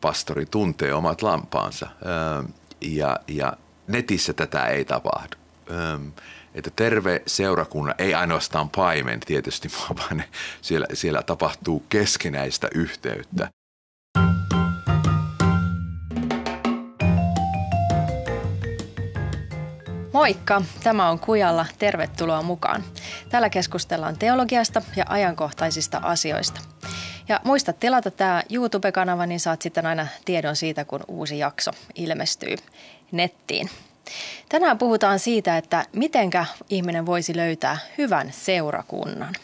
pastori tuntee omat lampaansa ja, ja netissä tätä ei tapahdu. Että terve seurakunnan, ei ainoastaan paimen tietysti, vaan siellä, siellä tapahtuu keskinäistä yhteyttä. Moikka, tämä on Kujalla. Tervetuloa mukaan. Täällä keskustellaan teologiasta ja ajankohtaisista asioista. Ja muista tilata tämä YouTube-kanava, niin saat sitten aina tiedon siitä, kun uusi jakso ilmestyy nettiin. Tänään puhutaan siitä, että mitenkä ihminen voisi löytää hyvän seurakunnan.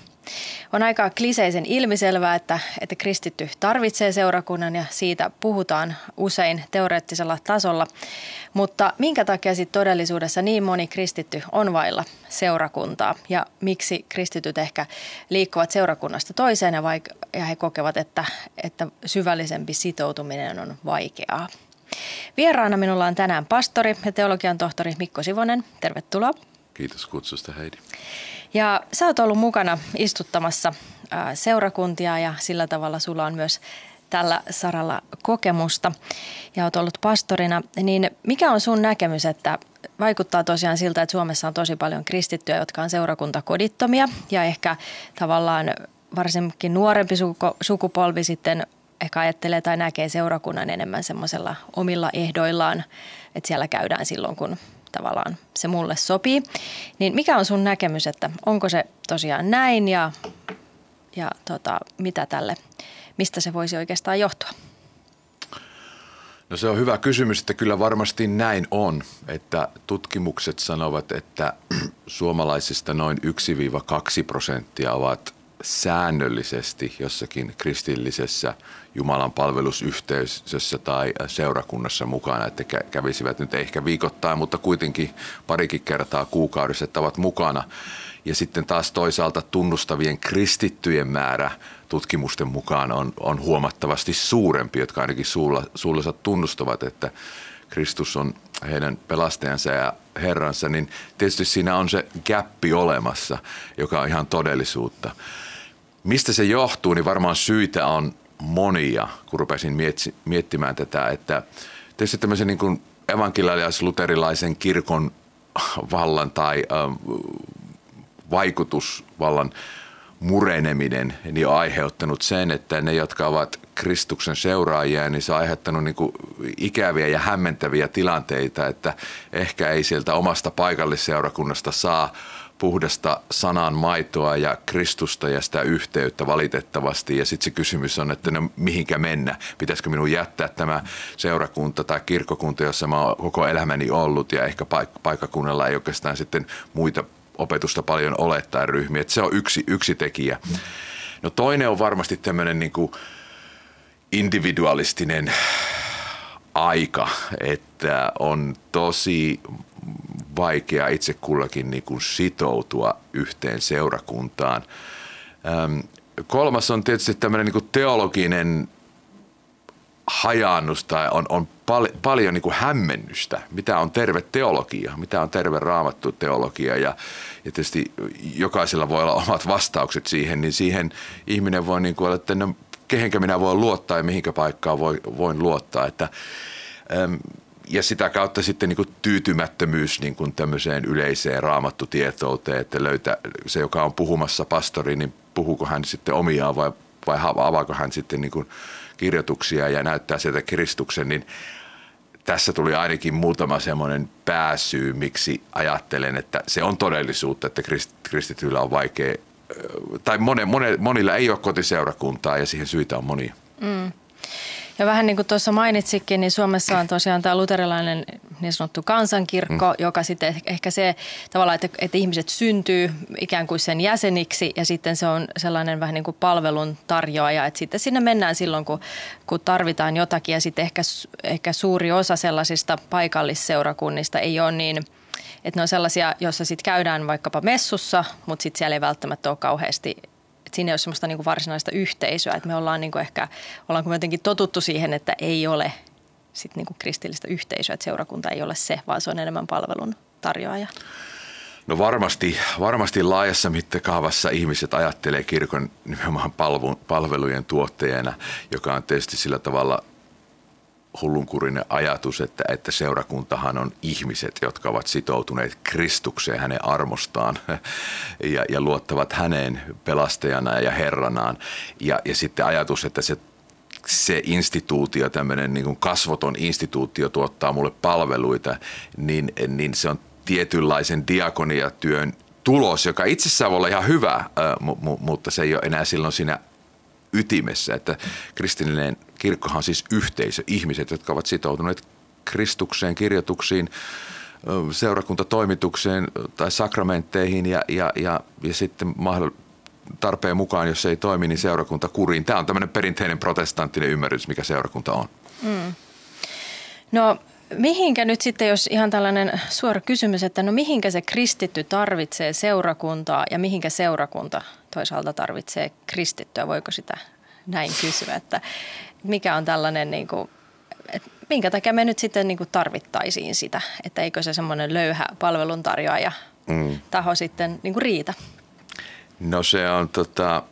On aika kliseisen ilmiselvää, että, että kristitty tarvitsee seurakunnan ja siitä puhutaan usein teoreettisella tasolla. Mutta minkä takia sitten todellisuudessa niin moni kristitty on vailla seurakuntaa ja miksi kristityt ehkä liikkuvat seurakunnasta toiseen ja, vaik- ja he kokevat, että, että syvällisempi sitoutuminen on vaikeaa. Vieraana minulla on tänään pastori ja teologian tohtori Mikko Sivonen. Tervetuloa. Kiitos kutsusta Heidi. Ja sä oot ollut mukana istuttamassa seurakuntia ja sillä tavalla sulla on myös tällä saralla kokemusta ja olet ollut pastorina, niin mikä on sun näkemys, että vaikuttaa tosiaan siltä, että Suomessa on tosi paljon kristittyjä, jotka on seurakuntakodittomia ja ehkä tavallaan varsinkin nuorempi sukupolvi sitten ehkä ajattelee tai näkee seurakunnan enemmän semmoisella omilla ehdoillaan, että siellä käydään silloin, kun tavallaan se mulle sopii. Niin mikä on sun näkemys, että onko se tosiaan näin ja, ja tota, mitä tälle, mistä se voisi oikeastaan johtua? No se on hyvä kysymys, että kyllä varmasti näin on, että tutkimukset sanovat, että suomalaisista noin 1-2 prosenttia ovat säännöllisesti jossakin kristillisessä Jumalan palvelusyhteisössä tai seurakunnassa mukana, että kävisivät nyt ehkä viikoittain, mutta kuitenkin parikin kertaa kuukaudessa, että ovat mukana. Ja sitten taas toisaalta tunnustavien kristittyjen määrä tutkimusten mukaan on, on huomattavasti suurempi, jotka ainakin suulla, suullansa tunnustavat, että Kristus on heidän pelastajansa ja Herransa, niin tietysti siinä on se gappi olemassa, joka on ihan todellisuutta. Mistä se johtuu, niin varmaan syitä on monia, kun rupesin miettimään tätä, että tietysti tämmöisen niin kuin evankelialais-luterilaisen kirkon vallan tai ähm, vaikutusvallan mureneminen niin on aiheuttanut sen, että ne, jotka ovat Kristuksen seuraajia, niin se on aiheuttanut niin kuin ikäviä ja hämmentäviä tilanteita, että ehkä ei sieltä omasta paikallisseurakunnasta saa puhdasta sanan maitoa ja Kristusta ja sitä yhteyttä valitettavasti. Ja sitten se kysymys on, että no mihinkä mennä? Pitäisikö minun jättää tämä seurakunta tai kirkkokunta, jossa mä oon koko elämäni ollut ja ehkä paik- paikkakunnalla ei oikeastaan sitten muita opetusta paljon ole tai ryhmiä. Että se on yksi, yksi tekijä. No toinen on varmasti tämmöinen niin kuin individualistinen aika, että on tosi vaikea itse kullakin niin kuin sitoutua yhteen seurakuntaan. Kolmas on tietysti tämmöinen niin kuin teologinen hajannus tai on, on pal- paljon niin kuin hämmennystä, mitä on terve teologia, mitä on terve raamattu teologia? Ja, ja tietysti jokaisella voi olla omat vastaukset siihen, niin siihen ihminen voi niin kuin olla, että no, kehenkä minä voin luottaa ja mihinkä paikkaan voi, voin luottaa, että ja sitä kautta sitten niin kuin tyytymättömyys niin kuin tämmöiseen yleiseen raamattutietouteen, että löytää se, joka on puhumassa pastori, niin puhuuko hän sitten omiaan vai, vai avaako hän sitten niin kuin kirjoituksia ja näyttää sieltä Kristuksen, niin tässä tuli ainakin muutama semmoinen pääsyy, miksi ajattelen, että se on todellisuutta, että kristityillä on vaikea, tai mone, mone, monilla ei ole kotiseurakuntaa ja siihen syitä on monia. Mm. Ja vähän niin kuin tuossa mainitsikin, niin Suomessa on tosiaan tämä luterilainen niin sanottu kansankirkko, mm. joka sitten ehkä se tavallaan, että, että ihmiset syntyy ikään kuin sen jäseniksi ja sitten se on sellainen vähän niin kuin palvelun tarjoaja, että sitten sinne mennään silloin, kun, kun tarvitaan jotakin ja sitten ehkä, ehkä suuri osa sellaisista paikallisseurakunnista ei ole niin – että ne on sellaisia, joissa sitten käydään vaikkapa messussa, mutta sitten siellä ei välttämättä ole kauheasti että siinä ei ole semmoista niin kuin varsinaista yhteisöä, että me ollaan niin kuin ehkä, ollaanko me jotenkin totuttu siihen, että ei ole sit niin kuin kristillistä yhteisöä, että seurakunta ei ole se, vaan se on enemmän palvelun tarjoaja. No varmasti, varmasti laajassa mittakaavassa ihmiset ajattelee kirkon nimenomaan palvelujen tuottajana, joka on tietysti sillä tavalla hullunkurinen ajatus, että, että seurakuntahan on ihmiset, jotka ovat sitoutuneet Kristukseen hänen armostaan ja, ja luottavat häneen pelastajana ja herranaan. Ja, ja sitten ajatus, että se se instituutio, tämmöinen niin kuin kasvoton instituutio tuottaa mulle palveluita, niin, niin se on tietynlaisen diakoniatyön tulos, joka itsessään voi olla ihan hyvä, mutta se ei ole enää silloin siinä ytimessä, että kristillinen kirkkohan on siis yhteisö, ihmiset, jotka ovat sitoutuneet Kristukseen, kirjoituksiin, seurakuntatoimitukseen tai sakramentteihin ja, ja, ja, ja sitten tarpeen mukaan, jos se ei toimi, niin seurakunta kuriin. Tämä on tämmöinen perinteinen protestanttinen ymmärrys, mikä seurakunta on. Mm. No mihinkä nyt sitten, jos ihan tällainen suora kysymys, että no mihinkä se kristitty tarvitsee seurakuntaa ja mihinkä seurakunta toisaalta tarvitsee kristittyä? Voiko sitä näin kysyä, että mikä on tällainen niin kuin, että minkä takia me nyt sitten niin kuin tarvittaisiin sitä, että eikö se semmoinen löyhä palveluntarjoaja mm. taho sitten niin kuin riitä? No se on tota,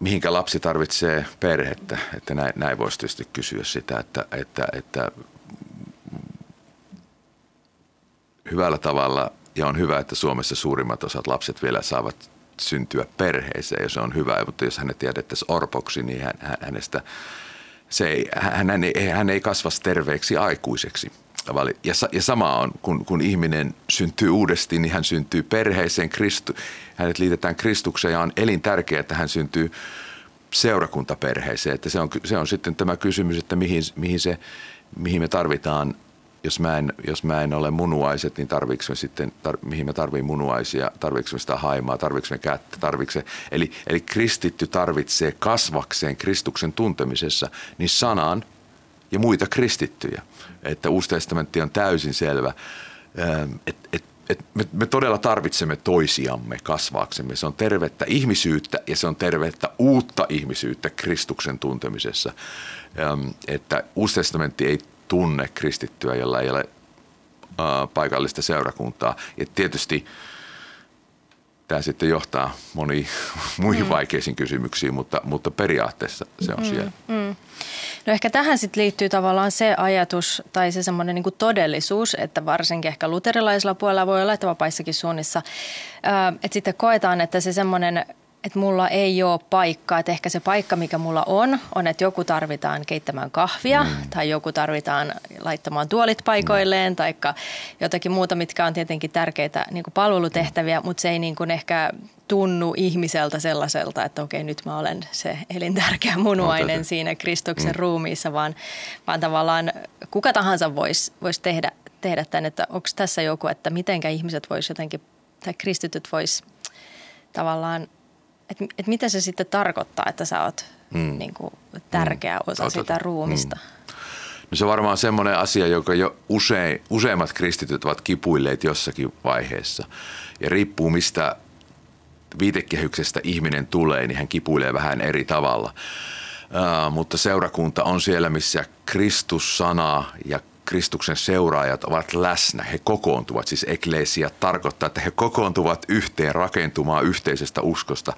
mihinkä lapsi tarvitsee perhettä, että näin, näin voisi tietysti kysyä sitä, että, että, että hyvällä tavalla, ja on hyvä, että Suomessa suurimmat osat lapset vielä saavat syntyä perheeseen, ja se on hyvä, mutta jos hänet jätettäisiin orpoksi, niin hän, hänestä se ei, hän, hän, ei, hän ei kasva terveeksi aikuiseksi. Ja, ja sama on, kun, kun ihminen syntyy uudesti, niin hän syntyy perheeseen, Kristu, hänet liitetään Kristukseen ja on elintärkeää, että hän syntyy seurakuntaperheeseen. Että se, on, se on sitten tämä kysymys, että mihin, mihin, se, mihin me tarvitaan jos mä en, jos mä en ole munuaiset, niin tarviiko me sitten, tar, mihin me tarvii munuaisia, tarviiko me sitä haimaa, tarviiko me kättä, tarviiko eli, eli kristitty tarvitsee kasvakseen Kristuksen tuntemisessa niin sanan ja muita kristittyjä. Että Uusi testamentti on täysin selvä, että et, et me, me todella tarvitsemme toisiamme kasvaaksemme. Se on tervettä ihmisyyttä ja se on tervettä uutta ihmisyyttä Kristuksen tuntemisessa. Että Uusi testamentti ei tunne kristittyä, jolla ei ole paikallista seurakuntaa. Ja tietysti tämä sitten johtaa moniin muihin mm. vaikeisiin kysymyksiin, mutta, mutta periaatteessa se on mm, siellä. Mm. No ehkä tähän sitten liittyy tavallaan se ajatus tai se semmoinen niin todellisuus, että varsinkin ehkä luterilaisella puolella voi olla, että vapaissakin suunnissa, että sitten koetaan, että se semmoinen että mulla ei ole paikkaa, että ehkä se paikka, mikä mulla on, on, että joku tarvitaan keittämään kahvia mm. tai joku tarvitaan laittamaan tuolit paikoilleen mm. tai jotakin muuta, mitkä on tietenkin tärkeitä niin kuin palvelutehtäviä, mutta se ei niin kuin ehkä tunnu ihmiseltä sellaiselta, että okei, nyt mä olen se elintärkeä munuainen no, siinä Kristuksen mm. ruumiissa, vaan, vaan tavallaan kuka tahansa voisi vois tehdä, tehdä tämän, että onko tässä joku, että mitenkä ihmiset vois jotenkin, tai kristityt vois tavallaan että et mitä se sitten tarkoittaa, että sä oot mm. niin kuin, tärkeä mm. osa Otat. sitä ruumista? Mm. No se on varmaan semmoinen asia, joka jo usein, useimmat kristityt ovat kipuilleet jossakin vaiheessa. Ja riippuu mistä viitekehyksestä ihminen tulee, niin hän kipuilee vähän eri tavalla. Uh, mutta seurakunta on siellä, missä Kristus sana ja Kristuksen seuraajat ovat läsnä, he kokoontuvat, siis eklesia tarkoittaa, että he kokoontuvat yhteen rakentumaan yhteisestä uskosta,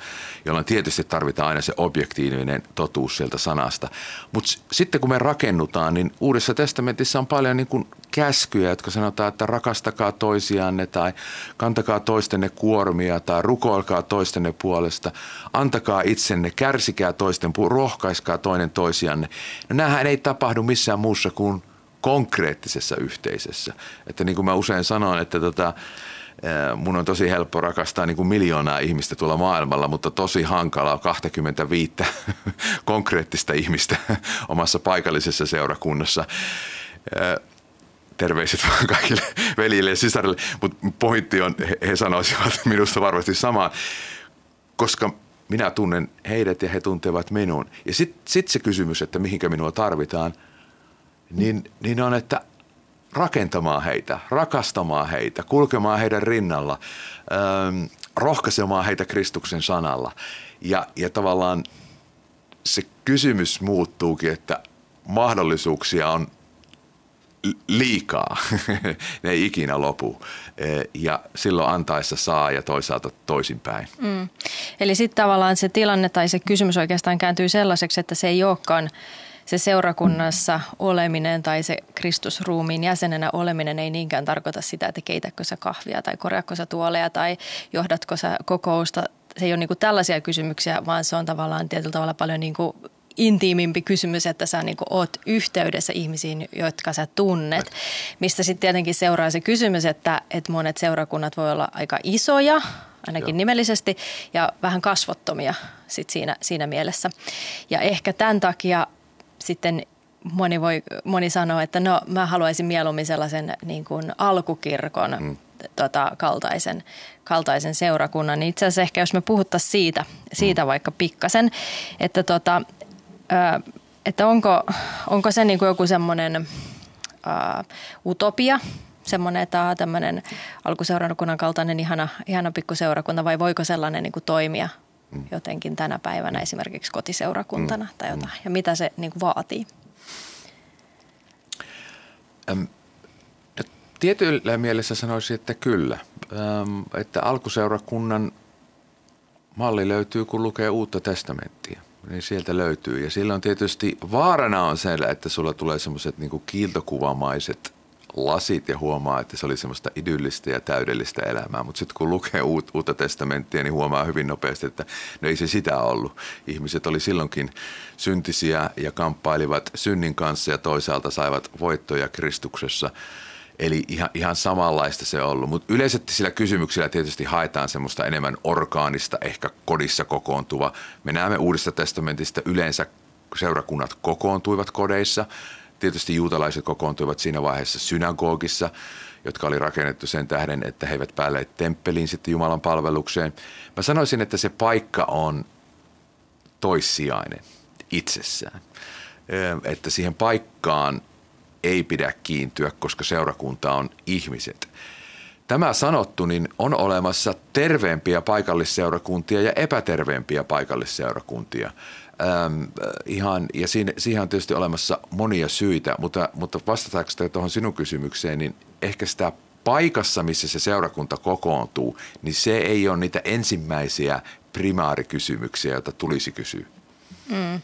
jolloin tietysti tarvitaan aina se objektiivinen totuus sieltä sanasta. Mutta sitten kun me rakennutaan, niin Uudessa testamentissa on paljon niin kuin käskyjä, jotka sanotaan, että rakastakaa toisianne tai kantakaa toistenne kuormia tai rukoilkaa toistenne puolesta, antakaa itsenne, kärsikää toisten, rohkaiskaa toinen toisianne. No ei tapahdu missään muussa kuin – konkreettisessa yhteisössä. Että niin kuin mä usein sanon, että tota, mun on tosi helppo rakastaa niin kuin miljoonaa ihmistä tuolla maailmalla, mutta tosi hankalaa 25 konkreettista ihmistä omassa paikallisessa seurakunnassa. Terveiset vaan kaikille veljille ja sisarille, mutta pointti on, he sanoisivat minusta varmasti samaa, koska minä tunnen heidät ja he tuntevat minun. Ja sitten sit se kysymys, että mihinkä minua tarvitaan – niin, niin on, että rakentamaan heitä, rakastamaan heitä, kulkemaan heidän rinnalla, ähm, rohkaisemaan heitä Kristuksen sanalla. Ja, ja tavallaan se kysymys muuttuukin, että mahdollisuuksia on liikaa, ne ei ikinä lopu. E, ja silloin antaessa saa ja toisaalta toisinpäin. Mm. Eli sitten tavallaan se tilanne tai se kysymys oikeastaan kääntyy sellaiseksi, että se ei olekaan – se seurakunnassa oleminen tai se Kristusruumiin jäsenenä oleminen ei niinkään tarkoita sitä, että keitätkö sä kahvia tai korjaatko sä tuoleja tai johdatko sä kokousta. Se ei ole niin tällaisia kysymyksiä, vaan se on tavallaan tietyllä tavalla paljon niin kuin intiimimpi kysymys, että sä niin oot yhteydessä ihmisiin, jotka sä tunnet. Mistä sitten tietenkin seuraa se kysymys, että, että monet seurakunnat voi olla aika isoja, ainakin Joo. nimellisesti, ja vähän kasvottomia sit siinä, siinä mielessä. Ja ehkä tämän takia sitten moni, voi, moni sanoo, että no mä haluaisin mieluummin sellaisen niin kuin alkukirkon mm. tota, kaltaisen, kaltaisen seurakunnan. Niin itse asiassa ehkä jos me puhuttaisiin siitä, siitä mm. vaikka pikkasen, että tota, että onko, onko se niin kuin joku semmoinen utopia, semmoinen, että tämmöinen alkuseurakunnan kaltainen ihana, ihana pikkuseurakunta vai voiko sellainen niin kuin toimia mm. jotenkin tänä päivänä esimerkiksi kotiseurakuntana mm. tai jotain ja mitä se niin kuin vaatii? Ähm, tietyllä mielessä sanoisin, että kyllä. Että alkuseurakunnan malli löytyy, kun lukee uutta testamenttia niin sieltä löytyy. Ja silloin tietysti vaarana on se, että sulla tulee semmoiset niin kiiltokuvamaiset lasit ja huomaa, että se oli semmoista idyllistä ja täydellistä elämää. Mutta sitten kun lukee uut, uutta testamenttia, niin huomaa hyvin nopeasti, että no ei se sitä ollut. Ihmiset oli silloinkin syntisiä ja kamppailivat synnin kanssa ja toisaalta saivat voittoja Kristuksessa – Eli ihan, ihan samanlaista se on ollut. Mutta yleisesti sillä kysymyksillä tietysti haetaan semmoista enemmän orgaanista, ehkä kodissa kokoontuva. Me näemme Uudesta testamentista yleensä seurakunnat kokoontuivat kodeissa. Tietysti juutalaiset kokoontuivat siinä vaiheessa synagogissa, jotka oli rakennettu sen tähden, että he eivät päälle temppeliin sitten Jumalan palvelukseen. Mä sanoisin, että se paikka on toissijainen itsessään. Että siihen paikkaan – ei pidä kiintyä, koska seurakunta on ihmiset. Tämä sanottu, niin on olemassa terveempiä paikallisseurakuntia ja epäterveempiä paikallisseurakuntia. Ähm, ihan, ja siinä, siihen on tietysti olemassa monia syitä, mutta, mutta vastataanko tuohon sinun kysymykseen, niin ehkä sitä paikassa, missä se seurakunta kokoontuu, niin se ei ole niitä ensimmäisiä primaarikysymyksiä, joita tulisi kysyä. Mm.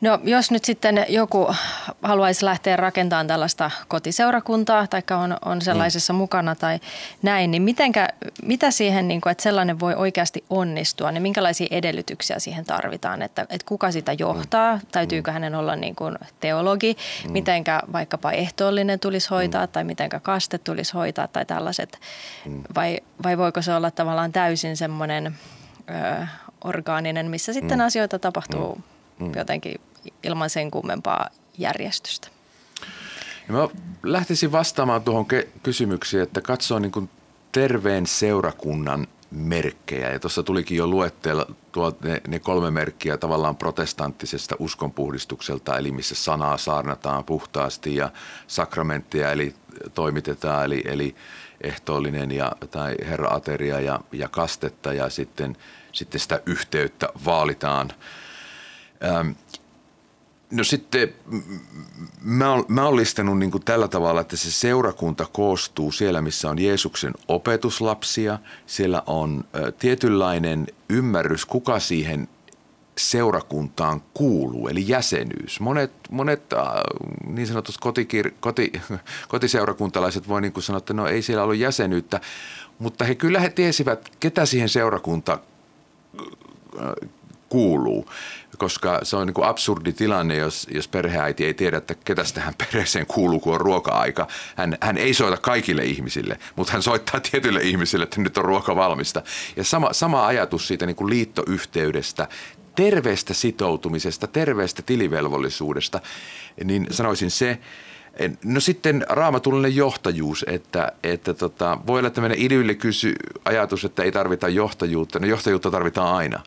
No jos nyt sitten joku haluaisi lähteä rakentamaan tällaista kotiseurakuntaa tai on, on sellaisessa mm. mukana tai näin, niin mitenkä, mitä siihen, niin kuin, että sellainen voi oikeasti onnistua, niin minkälaisia edellytyksiä siihen tarvitaan, että, että kuka sitä johtaa, mm. täytyykö hänen olla niin kuin teologi, mm. mitenkä vaikkapa ehtoollinen tulisi hoitaa mm. tai mitenkä kaste tulisi hoitaa tai tällaiset, mm. vai, vai voiko se olla tavallaan täysin semmoinen ö, orgaaninen, missä sitten mm. asioita tapahtuu mm mm. jotenkin ilman sen kummempaa järjestystä. Ja mä lähtisin vastaamaan tuohon ke- kysymykseen, että katsoo niin kuin terveen seurakunnan merkkejä. Ja tuossa tulikin jo luetteella ne, ne kolme merkkiä tavallaan protestanttisesta uskonpuhdistukselta, eli missä sanaa saarnataan puhtaasti ja sakramentteja eli toimitetaan, eli, eli ehtoollinen ja, tai herra-ateria ja, ja kastetta ja sitten, sitten sitä yhteyttä vaalitaan – Ähm, no sitten mä, oon, mä oon listannut niin kuin tällä tavalla, että se seurakunta koostuu siellä, missä on Jeesuksen opetuslapsia. Siellä on tietynlainen ymmärrys, kuka siihen seurakuntaan kuuluu, eli jäsenyys. Monet, monet äh, niin sanotut kotikir, koti, kotiseurakuntalaiset voi niin kuin sanoa, että no ei siellä ollut jäsenyyttä, mutta he kyllä he tiesivät, ketä siihen seurakunta kuuluu koska se on niin kuin absurdi tilanne, jos, jos perheäiti ei tiedä, että ketä tähän perheeseen kuuluu, kun on ruoka-aika. Hän, hän ei soita kaikille ihmisille, mutta hän soittaa tietyille ihmisille, että nyt on ruoka valmista. Ja sama, sama ajatus siitä niin kuin liittoyhteydestä, terveestä sitoutumisesta, terveestä tilivelvollisuudesta, niin sanoisin se, No sitten raamatullinen johtajuus, että, että tota, voi olla tämmöinen idylli kysy ajatus, että ei tarvita johtajuutta. No johtajuutta tarvitaan aina.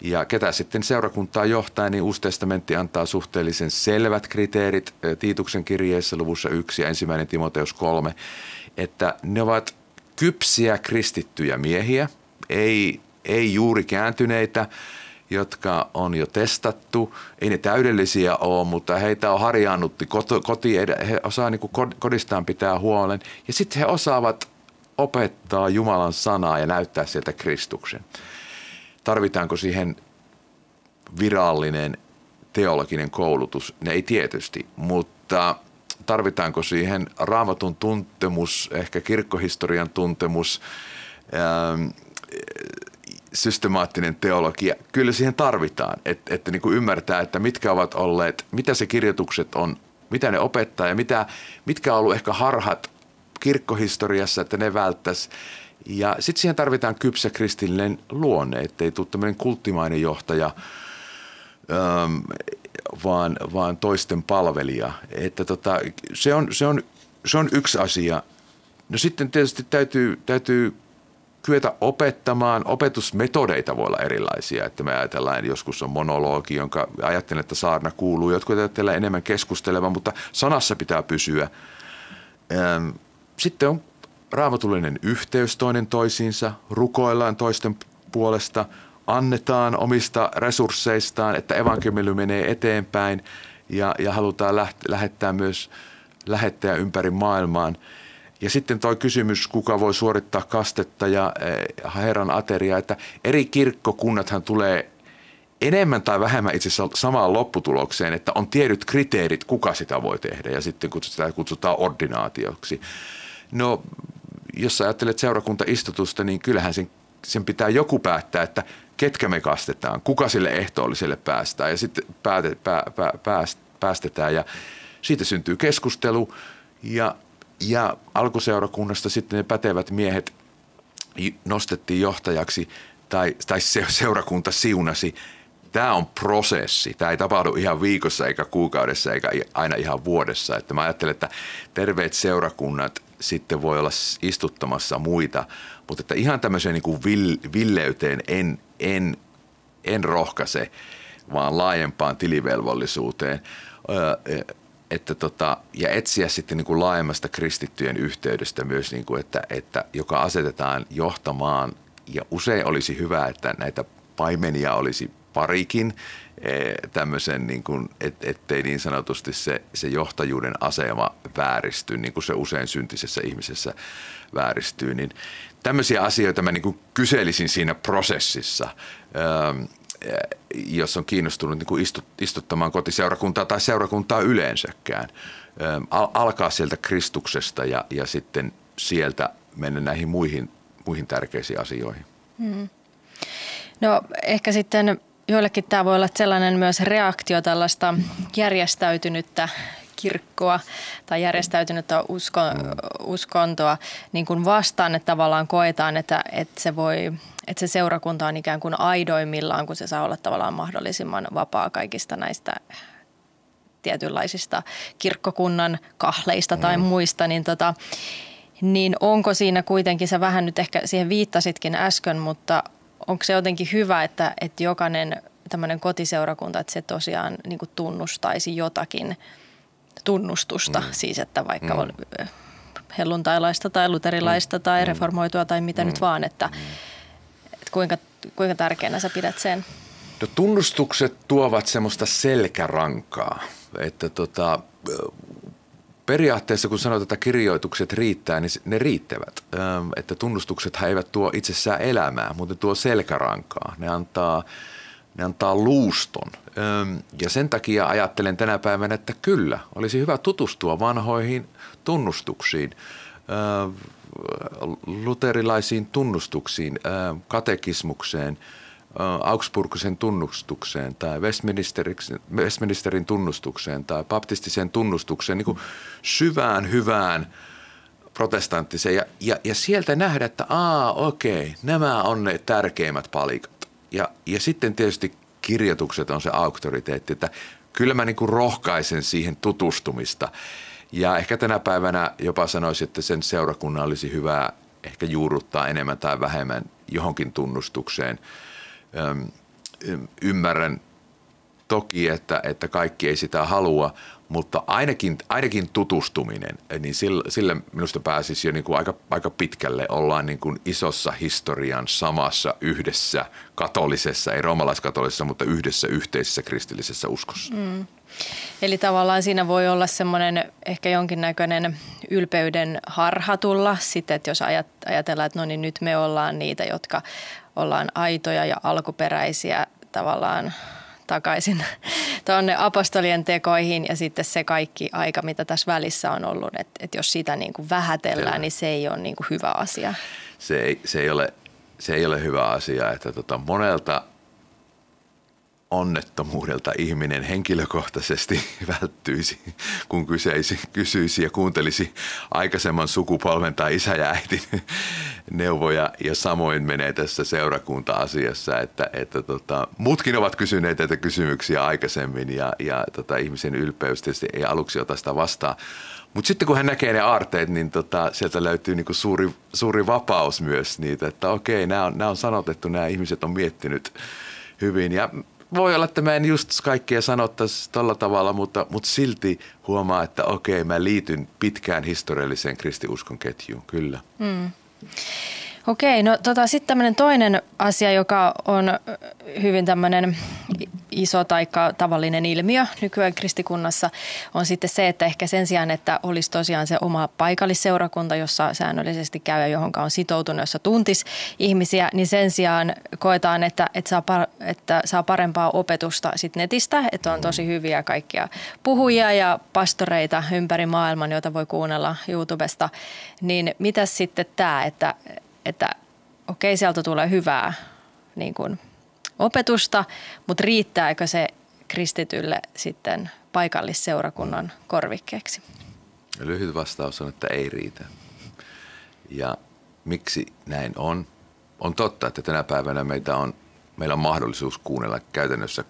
Ja ketä sitten seurakuntaa johtaa, niin Uusi testamentti antaa suhteellisen selvät kriteerit Tiituksen kirjeessä luvussa 1 ja ensimmäinen Timoteus 3, että ne ovat kypsiä kristittyjä miehiä, ei, ei juuri kääntyneitä, jotka on jo testattu. Ei ne täydellisiä ole, mutta heitä on harjaannutti koti, he osaa niin kuin kodistaan pitää huolen. Ja sitten he osaavat opettaa Jumalan sanaa ja näyttää sieltä Kristuksen tarvitaanko siihen virallinen teologinen koulutus? Ne ei tietysti, mutta tarvitaanko siihen raamatun tuntemus, ehkä kirkkohistorian tuntemus, ähm, systemaattinen teologia, kyllä siihen tarvitaan, että, että niin kuin ymmärtää, että mitkä ovat olleet, mitä se kirjoitukset on, mitä ne opettaa ja mitä, mitkä on ollut ehkä harhat kirkkohistoriassa, että ne välttäisi. Ja sitten siihen tarvitaan kypsä kristillinen luonne, ettei tule tämmöinen kulttimainen johtaja, ähm, vaan, vaan toisten palvelija. Että tota, se, on, se, on, se on yksi asia. No sitten tietysti täytyy, täytyy kyetä opettamaan. Opetusmetodeita voi olla erilaisia. Että me ajatellaan, joskus on monologi, jonka ajattelen, että saarna kuuluu. Jotkut ajattelevat enemmän keskustelevan, mutta sanassa pitää pysyä. Sitten on raamatullinen yhteys toinen toisiinsa, rukoillaan toisten puolesta, annetaan omista resursseistaan, että evankeliumi menee eteenpäin ja, ja halutaan läht, lähettää myös lähettäjä ympäri maailmaan – ja sitten tuo kysymys, kuka voi suorittaa kastetta ja eh, Herran ateria, että eri kirkkokunnathan tulee enemmän tai vähemmän itse asiassa samaan lopputulokseen, että on tiedyt kriteerit, kuka sitä voi tehdä ja sitten sitä kutsutaan ordinaatioksi. No, jos ajattelet seurakuntaistutusta, niin kyllähän sen, sen pitää joku päättää, että ketkä me kastetaan, kuka sille ehtoolliselle päästään ja sitten pääte, pää, pää, pää, päästetään ja siitä syntyy keskustelu ja ja alkuseurakunnasta sitten ne pätevät miehet nostettiin johtajaksi tai, tai se seurakunta siunasi. Tämä on prosessi. Tämä ei tapahdu ihan viikossa eikä kuukaudessa eikä aina ihan vuodessa. Että mä ajattelen, että terveet seurakunnat sitten voi olla istuttamassa muita, mutta että ihan tämmöiseen niin kuin villeyteen en, en, en rohkaise, vaan laajempaan tilivelvollisuuteen että tota, ja etsiä sitten niin kuin laajemmasta kristittyjen yhteydestä myös, niin kuin että, että, joka asetetaan johtamaan. Ja usein olisi hyvä, että näitä paimenia olisi parikin, tämmöisen, niin kuin, et, ettei niin sanotusti se, se johtajuuden asema vääristy, niin kuin se usein syntisessä ihmisessä vääristyy. Niin tämmöisiä asioita mä niin kuin kyselisin siinä prosessissa. Öö, jos on kiinnostunut niin kuin istuttamaan kotiseurakuntaa tai seurakuntaa yleensäkään. Alkaa sieltä Kristuksesta ja, ja sitten sieltä mennä näihin muihin, muihin tärkeisiin asioihin. Hmm. No ehkä sitten joillekin tämä voi olla sellainen myös reaktio tällaista järjestäytynyttä kirkkoa tai järjestäytynyttä usko, uskontoa niin kuin vastaan, että tavallaan koetaan, että, että se voi että se seurakunta on ikään kuin aidoimmillaan, kun se saa olla tavallaan mahdollisimman vapaa kaikista näistä tietynlaisista kirkkokunnan kahleista tai mm. muista, niin, tota, niin onko siinä kuitenkin, sä vähän nyt ehkä siihen viittasitkin äsken, mutta onko se jotenkin hyvä, että, että jokainen tämmöinen kotiseurakunta, että se tosiaan niin kuin tunnustaisi jotakin tunnustusta, mm. siis että vaikka mm. on helluntailaista tai luterilaista mm. tai mm. reformoitua tai mitä mm. nyt vaan, että, mm kuinka, kuinka tärkeänä sä pidät sen? No, tunnustukset tuovat semmoista selkärankaa, että tota, periaatteessa kun sanotaan, että kirjoitukset riittää, niin ne riittävät. Että tunnustukset eivät tuo itsessään elämää, mutta tuo selkärankaa. Ne antaa, ne antaa luuston. Ja sen takia ajattelen tänä päivänä, että kyllä, olisi hyvä tutustua vanhoihin tunnustuksiin luterilaisiin tunnustuksiin, katekismukseen, Augsburgisen tunnustukseen tai Westminsterin tunnustukseen tai baptistiseen tunnustukseen, niin kuin syvään, hyvään protestanttiseen. Ja, ja, ja sieltä nähdä, että aa, okei, nämä on ne tärkeimmät palikat. Ja, ja sitten tietysti kirjoitukset on se auktoriteetti, että kyllä mä niin kuin rohkaisen siihen tutustumista – ja ehkä tänä päivänä jopa sanoisin, että sen seurakunnan olisi hyvä ehkä juurruttaa enemmän tai vähemmän johonkin tunnustukseen. Ymmärrän toki, että, että kaikki ei sitä halua, mutta ainakin, ainakin tutustuminen, niin sillä, sillä minusta pääsisi jo niin kuin aika, aika pitkälle. Ollaan niin kuin isossa historian samassa yhdessä katolisessa, ei roomalaiskatolisessa, mutta yhdessä yhteisessä kristillisessä uskossa. Mm. Eli tavallaan siinä voi olla semmoinen ehkä jonkinnäköinen ylpeyden harha tulla sitten, että jos ajatellaan, että no niin nyt me ollaan niitä, jotka ollaan aitoja ja alkuperäisiä tavallaan takaisin tuonne apostolien tekoihin ja sitten se kaikki aika, mitä tässä välissä on ollut, että, että jos sitä niin kuin vähätellään, Kyllä. niin se ei ole niin kuin hyvä asia. Se ei, se ei, ole, se ei ole hyvä asia, että tota, monelta onnettomuudelta ihminen henkilökohtaisesti välttyisi, kun kyseisi, kysyisi ja kuuntelisi aikaisemman sukupolven tai isä ja äitin neuvoja. Ja samoin menee tässä seurakunta-asiassa, että, että tota, mutkin ovat kysyneet näitä kysymyksiä aikaisemmin ja, ja tota, ihmisen ylpeys tietysti ei aluksi ota sitä vastaan. Mutta sitten kun hän näkee ne aarteet, niin tota, sieltä löytyy niinku suuri, suuri vapaus myös niitä, että okei, nämä on, on sanotettu, nämä ihmiset on miettinyt hyvin. Ja voi olla, että mä en just kaikkia sanottaisi tällä tavalla, mutta, mutta silti huomaa, että okei, mä liityn pitkään historialliseen kristiuskon ketjuun, kyllä. Mm. Okei, no tota, sitten tämmöinen toinen asia, joka on hyvin tämmöinen iso tai tavallinen ilmiö nykyään kristikunnassa on sitten se, että ehkä sen sijaan, että olisi tosiaan se oma paikallisseurakunta, jossa säännöllisesti käy ja johon on sitoutunut, jossa tuntis ihmisiä, niin sen sijaan koetaan, että, että, saa, että saa parempaa opetusta sit netistä, että on tosi hyviä kaikkia puhujia ja pastoreita ympäri maailman, joita voi kuunnella YouTubesta. Niin mitä sitten tämä, että, että okei, sieltä tulee hyvää niin kuin opetusta, mutta riittääkö se kristitylle sitten paikallisseurakunnan korvikkeeksi? Lyhyt vastaus on, että ei riitä. Ja miksi näin on? On totta, että tänä päivänä meitä on, meillä on mahdollisuus kuunnella käytännössä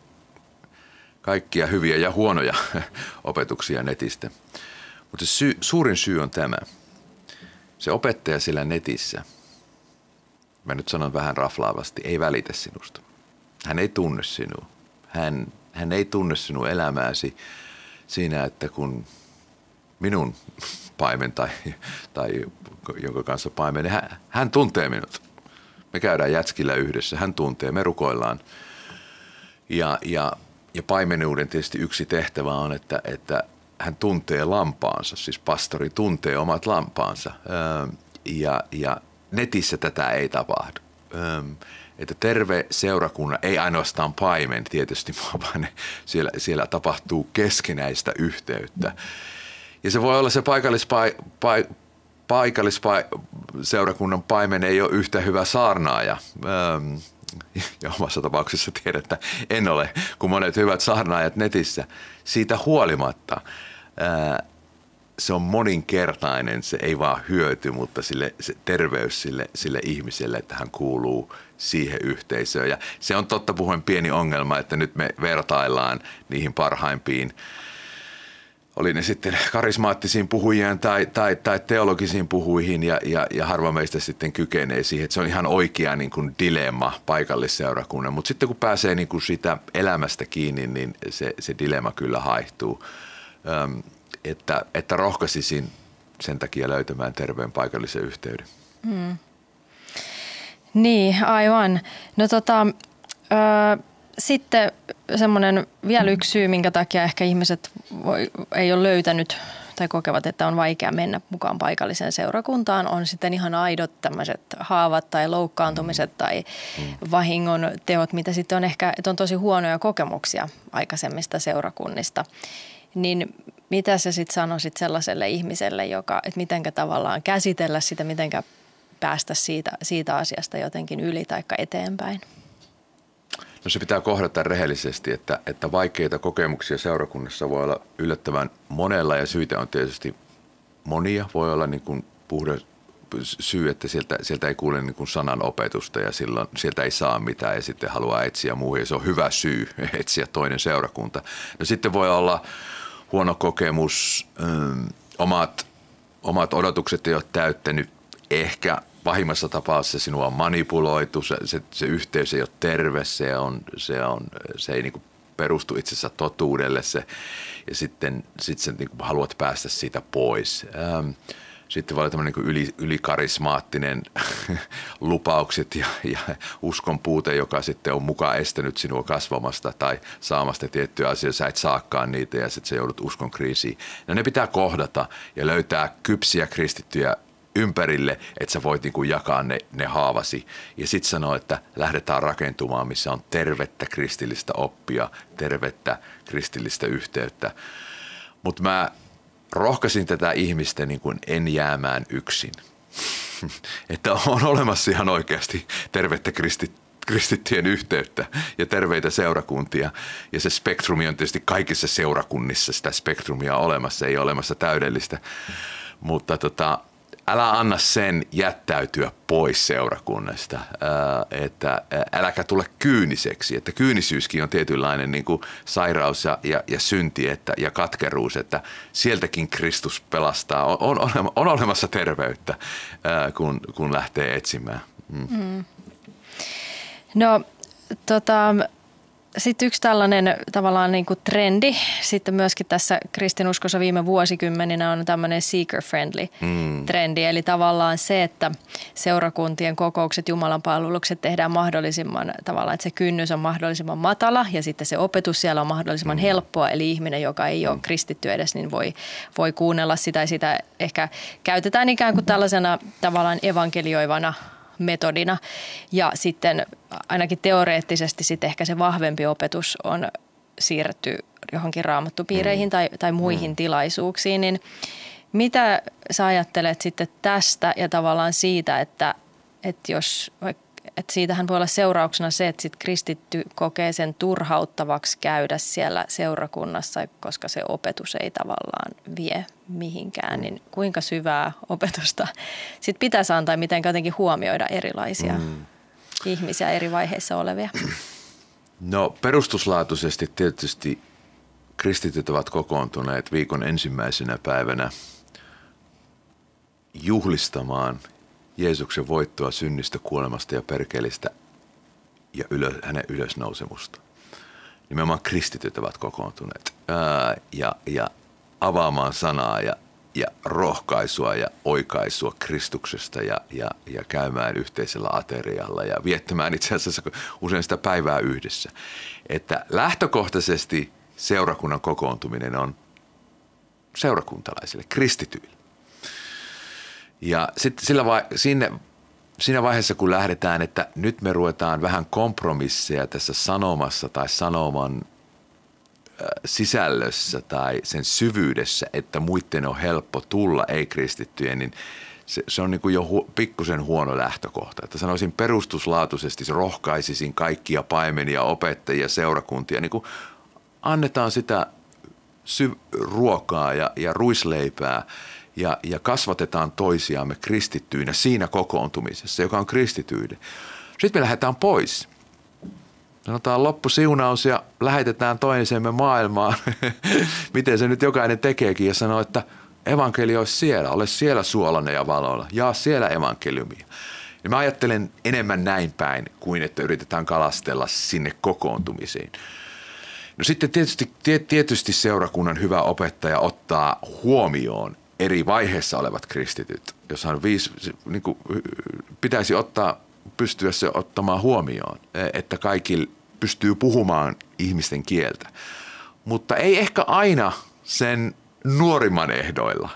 kaikkia hyviä ja huonoja opetuksia netistä. Mutta syy, suurin syy on tämä. Se opettaja sillä netissä, mä nyt sanon vähän raflaavasti, ei välitä sinusta. Hän ei tunne sinua. Hän, hän ei tunne sinun elämääsi siinä, että kun minun paimen tai, tai jonka kanssa paimen, niin hän, hän tuntee minut. Me käydään jätskillä yhdessä, hän tuntee, me rukoillaan. Ja, ja, ja paimenuuden tietysti yksi tehtävä on, että, että hän tuntee lampaansa, siis pastori tuntee omat lampaansa. Ja, ja netissä tätä ei tapahdu että terve seurakunnan, ei ainoastaan paimen tietysti, vaan siellä, siellä tapahtuu keskinäistä yhteyttä. Ja se voi olla se paikallispai, pai, paikallisseurakunnan paimen ei ole yhtä hyvä saarnaaja. Öm, ja omassa tapauksessa tiedän, että en ole, kuin monet hyvät saarnaajat netissä. Siitä huolimatta ää, se on moninkertainen, se ei vaan hyöty, mutta sille, se terveys sille, sille ihmiselle, että hän kuuluu siihen yhteisöön. Ja se on totta puhuen pieni ongelma, että nyt me vertaillaan niihin parhaimpiin oli ne sitten karismaattisiin puhujiin tai, tai, tai teologisiin puhuihin ja, ja, ja harva meistä sitten kykenee siihen, että se on ihan oikea niin kuin dilemma paikallisseurakunnan. Mutta sitten kun pääsee niin kuin sitä elämästä kiinni, niin se, se dilemma kyllä haihtuu. Öm, että, että rohkaisisin sen takia löytämään terveen paikallisen yhteyden. Hmm. Niin, aivan. No tota, ö, sitten semmoinen vielä yksi syy, minkä takia ehkä ihmiset voi, ei ole löytänyt tai kokevat, että on vaikea mennä mukaan paikalliseen seurakuntaan, on sitten ihan aidot tämmöiset haavat tai loukkaantumiset tai mm. vahingon teot, mitä sitten on ehkä, että on tosi huonoja kokemuksia aikaisemmista seurakunnista. Niin mitä sä sitten sanoisit sellaiselle ihmiselle, joka, että mitenkä tavallaan käsitellä sitä, mitenkä päästä siitä, siitä asiasta jotenkin yli tai eteenpäin? No se pitää kohdata rehellisesti, että, että vaikeita kokemuksia seurakunnassa voi olla yllättävän monella ja syitä on tietysti monia. Voi olla niin kuin puhdas syy, että sieltä, sieltä ei kuule niin kuin sanan opetusta ja silloin sieltä ei saa mitään ja sitten haluaa etsiä muuhun ja se on hyvä syy etsiä toinen seurakunta. No sitten voi olla huono kokemus, ähm, omat, omat odotukset ei ole täyttänyt, ehkä pahimmassa tapauksessa sinua on manipuloitu, se, se, se yhteys ei ole terve, se, on, se, on, se ei niin perustu itse asiassa totuudelle se, ja sitten sit sä niin haluat päästä siitä pois. Ähm, sitten olla tämmöinen niin yli, ylikarismaattinen lupaukset ja, ja uskon puute, joka sitten on mukaan estänyt sinua kasvamasta tai saamasta tiettyjä asioita. Sä et saakaan niitä ja sitten sä joudut uskon kriisiin. No ne pitää kohdata ja löytää kypsiä kristittyjä ympärille, että sä voit niinku jakaa ne, ne haavasi. Ja sitten sanoo, että lähdetään rakentumaan, missä on tervettä kristillistä oppia, tervettä kristillistä yhteyttä. Mutta mä rohkaisin tätä ihmistä niin kuin en jäämään yksin. että on olemassa ihan oikeasti tervettä kristit, kristittyjen yhteyttä ja terveitä seurakuntia. Ja se spektrumi on tietysti kaikissa seurakunnissa sitä spektrumia olemassa, ei ole olemassa täydellistä. Mutta tota, älä anna sen jättäytyä pois seurakunnasta, että äläkä tule kyyniseksi, että kyynisyyskin on tietynlainen niin kuin sairaus ja, ja, ja synti että, ja katkeruus, että sieltäkin Kristus pelastaa, on, on, on olemassa terveyttä, kun, kun lähtee etsimään. Mm. Mm. No tota, sitten yksi tällainen tavallaan niin kuin trendi sitten myöskin tässä kristinuskossa viime vuosikymmeninä on tämmöinen seeker-friendly mm. trendi. Eli tavallaan se, että seurakuntien kokoukset, Jumalan palvelukset tehdään mahdollisimman tavallaan, että se kynnys on mahdollisimman matala ja sitten se opetus siellä on mahdollisimman mm. helppoa. Eli ihminen, joka ei ole mm. kristitty edes, niin voi, voi kuunnella sitä ja sitä ehkä käytetään ikään kuin tällaisena tavallaan evankelioivana metodina. Ja sitten ainakin teoreettisesti sitten ehkä se vahvempi opetus on siirretty johonkin raamattupiireihin mm. tai, tai muihin mm. tilaisuuksiin, niin mitä sä ajattelet sitten tästä ja tavallaan siitä, että, että jos vaikka että siitähän voi olla seurauksena se, että sit kristitty kokee sen turhauttavaksi käydä siellä seurakunnassa, koska se opetus ei tavallaan vie mihinkään. Niin kuinka syvää opetusta sit pitäisi antaa, miten jotenkin huomioida erilaisia mm. ihmisiä eri vaiheissa olevia? No perustuslaatuisesti tietysti kristityt ovat kokoontuneet viikon ensimmäisenä päivänä juhlistamaan – Jeesuksen voittoa synnistä, kuolemasta ja perkelistä ja ylö, hänen ylösnousemusta. Nimenomaan kristityt ovat kokoontuneet ää, ja, ja avaamaan sanaa ja, ja rohkaisua ja oikaisua Kristuksesta ja, ja, ja käymään yhteisellä aterialla ja viettämään itse asiassa usein sitä päivää yhdessä. Että lähtökohtaisesti seurakunnan kokoontuminen on seurakuntalaisille, kristityille. Ja sitten sillä vai, sinne, siinä vaiheessa, kun lähdetään, että nyt me ruvetaan vähän kompromisseja tässä sanomassa tai sanoman sisällössä tai sen syvyydessä, että muiden on helppo tulla ei-kristittyjen, niin se, se on niin kuin jo hu, pikkusen huono lähtökohta. Että sanoisin perustuslaatuisesti, se rohkaisisin kaikkia paimenia, opettajia, seurakuntia, niin kuin annetaan sitä sy- ruokaa ja, ja ruisleipää – ja, ja kasvatetaan toisiamme kristittyinä siinä kokoontumisessa, joka on kristityiden. Sitten me lähdetään pois. Sanotaan loppusiunaus ja lähetetään toisemme maailmaan, miten se nyt jokainen tekeekin ja sanoo, että evankeli olisi siellä, ole siellä suolana ja valolla, jaa siellä evankeliumia. Ja mä ajattelen enemmän näin päin kuin että yritetään kalastella sinne kokoontumisiin. No sitten tietysti, tietysti seurakunnan hyvä opettaja ottaa huomioon eri vaiheessa olevat kristityt, jos on viisi, niin kuin, pitäisi ottaa, pystyä se ottamaan huomioon, e, että kaikki pystyy puhumaan ihmisten kieltä. Mutta ei ehkä aina sen nuorimman ehdoilla.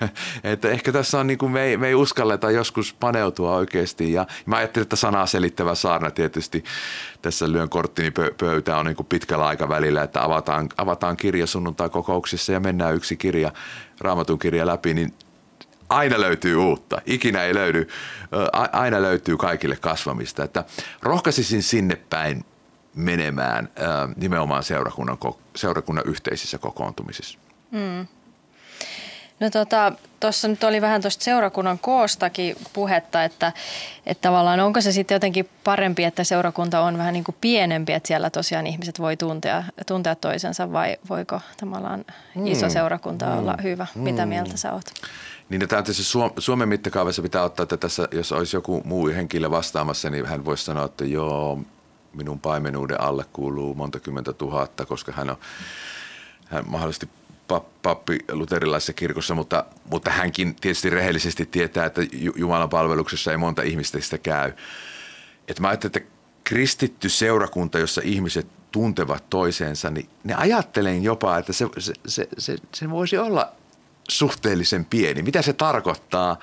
että ehkä tässä on niin kuin me, ei, me ei uskalleta joskus paneutua oikeasti. Ja mä ajattelin, että sanaa selittävä saarna tietysti tässä lyön korttini pöytään on niin kuin pitkällä aikavälillä, että avataan, avataan kirja sunnuntai-kokouksissa ja mennään yksi kirja, raamatun kirja läpi, niin aina löytyy uutta. Ikinä ei löydy, aina löytyy kaikille kasvamista. Että rohkaisisin sinne päin menemään nimenomaan seurakunnan, seurakunnan yhteisissä kokoontumisissa. Mm. No tota, tuossa nyt oli vähän tuosta seurakunnan koostakin puhetta, että, että tavallaan onko se sitten jotenkin parempi, että seurakunta on vähän niin kuin pienempi, että siellä tosiaan ihmiset voi tuntea, tuntea toisensa vai voiko tavallaan iso mm. seurakunta mm. olla hyvä? Mm. Mitä mieltä sä oot? Niin tämä tietysti Suomen mittakaavassa pitää ottaa, että tässä, jos olisi joku muu henkilö vastaamassa, niin hän voisi sanoa, että joo, minun paimenuuden alle kuuluu monta kymmentä tuhatta, koska hän on hän mahdollisesti pappi luterilaisessa kirkossa, mutta, mutta hänkin tietysti rehellisesti tietää, että Jumalan palveluksessa ei monta ihmistä sitä käy. Et mä ajattelen, että kristitty seurakunta, jossa ihmiset tuntevat toiseensa, niin ne ajattelen jopa, että se, se, se, se, se voisi olla suhteellisen pieni. Mitä se tarkoittaa?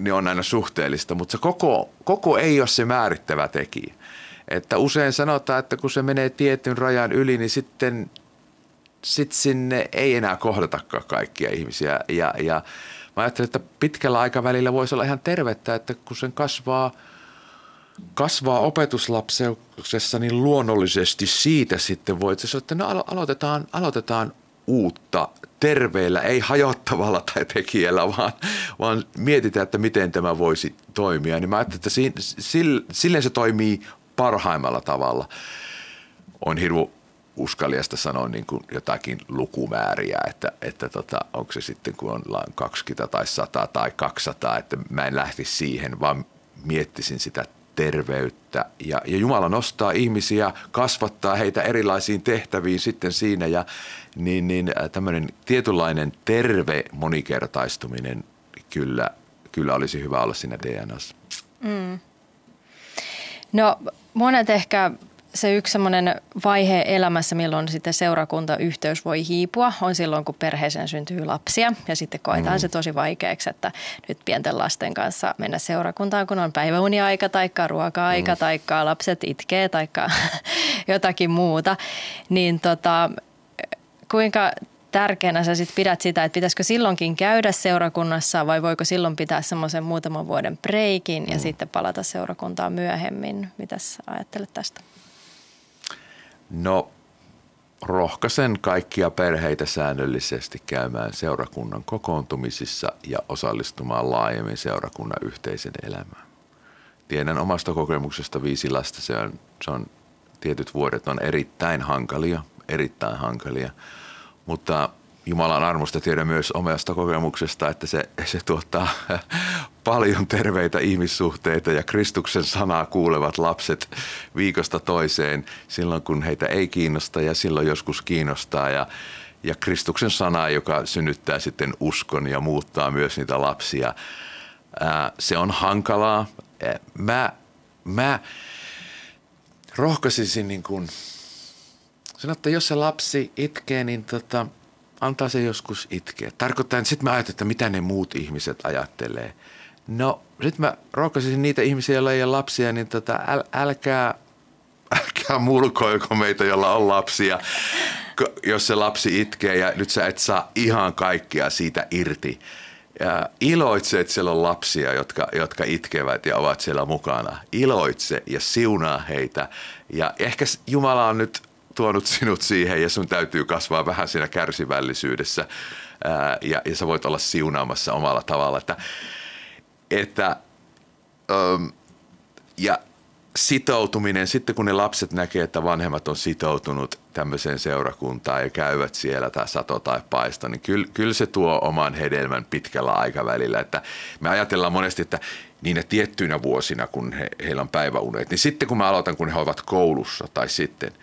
niin on aina suhteellista, mutta se koko, koko ei ole se määrittävä tekijä. Että usein sanotaan, että kun se menee tietyn rajan yli, niin sitten sit sinne ei enää kohdatakaan kaikkia ihmisiä. Ja, ja mä ajattelen, että pitkällä aikavälillä voisi olla ihan tervettä, että kun sen kasvaa, kasvaa opetuslapseuksessa, niin luonnollisesti siitä sitten voi sanoa, että no aloitetaan, aloitetaan uutta terveellä, ei hajottavalla tai tekijällä, vaan, vaan mietitään, että miten tämä voisi toimia. Niin mä ajattelen, että silleen se toimii parhaimmalla tavalla. On hirmu uskaliasta sanoa niin kuin jotakin lukumääriä, että, että tota, onko se sitten kun on 20 tai 100 tai 200, että mä en lähtisi siihen, vaan miettisin sitä terveyttä. Ja, ja Jumala nostaa ihmisiä, kasvattaa heitä erilaisiin tehtäviin sitten siinä ja niin, niin äh, tämmöinen tietynlainen terve monikertaistuminen kyllä, kyllä olisi hyvä olla siinä DNAssa. Mm. No monet ehkä se yksi semmoinen vaihe elämässä, milloin sitten seurakuntayhteys voi hiipua, on silloin, kun perheeseen syntyy lapsia. Ja sitten koetaan mm. se tosi vaikeaksi, että nyt pienten lasten kanssa mennä seurakuntaan, kun on päiväuniaika tai ruoka-aika mm. tai lapset itkee tai jotakin muuta. Niin tota, kuinka tärkeänä sä sit pidät sitä, että pitäisikö silloinkin käydä seurakunnassa vai voiko silloin pitää semmoisen muutaman vuoden breikin ja mm. sitten palata seurakuntaan myöhemmin? Mitäs ajattelet tästä? No rohkaisen kaikkia perheitä säännöllisesti käymään seurakunnan kokoontumisissa ja osallistumaan laajemmin seurakunnan yhteisen elämään. Tiedän omasta kokemuksesta viisi lasta, se on, se on tietyt vuodet on erittäin hankalia, erittäin hankalia, mutta Jumalan armosta tiedän myös omasta kokemuksesta, että se, se tuottaa paljon terveitä ihmissuhteita ja Kristuksen sanaa kuulevat lapset viikosta toiseen silloin, kun heitä ei kiinnosta ja silloin joskus kiinnostaa. Ja, ja Kristuksen sanaa, joka synnyttää sitten uskon ja muuttaa myös niitä lapsia. Ää, se on hankalaa. Mä, mä rohkaisisin niin kuin, sanon, että jos se lapsi itkee, niin tota, antaa se joskus itkeä. Tarkoittaa, että sitten mä ajattelen, että mitä ne muut ihmiset ajattelee. No, sitten mä rohkaisin niitä ihmisiä, joilla ei ole lapsia, niin tota, äl, älkää, älkää mulkoiko meitä, jolla on lapsia. Jos se lapsi itkee ja nyt sä et saa ihan kaikkia siitä irti. Ja iloitse, että siellä on lapsia, jotka, jotka itkevät ja ovat siellä mukana. Iloitse ja siunaa heitä. Ja ehkä Jumala on nyt tuonut sinut siihen ja sun täytyy kasvaa vähän siinä kärsivällisyydessä ää, ja, ja sä voit olla siunaamassa omalla tavalla. Että, että äm, ja sitoutuminen, sitten kun ne lapset näkee, että vanhemmat on sitoutunut tämmöiseen seurakuntaan ja käyvät siellä tai sato tai paisto, niin kyllä, kyllä se tuo oman hedelmän pitkällä aikavälillä. Että me ajatellaan monesti, että niinä tiettyinä vuosina, kun he, heillä on päiväunet, niin sitten kun mä aloitan, kun he ovat koulussa tai sitten –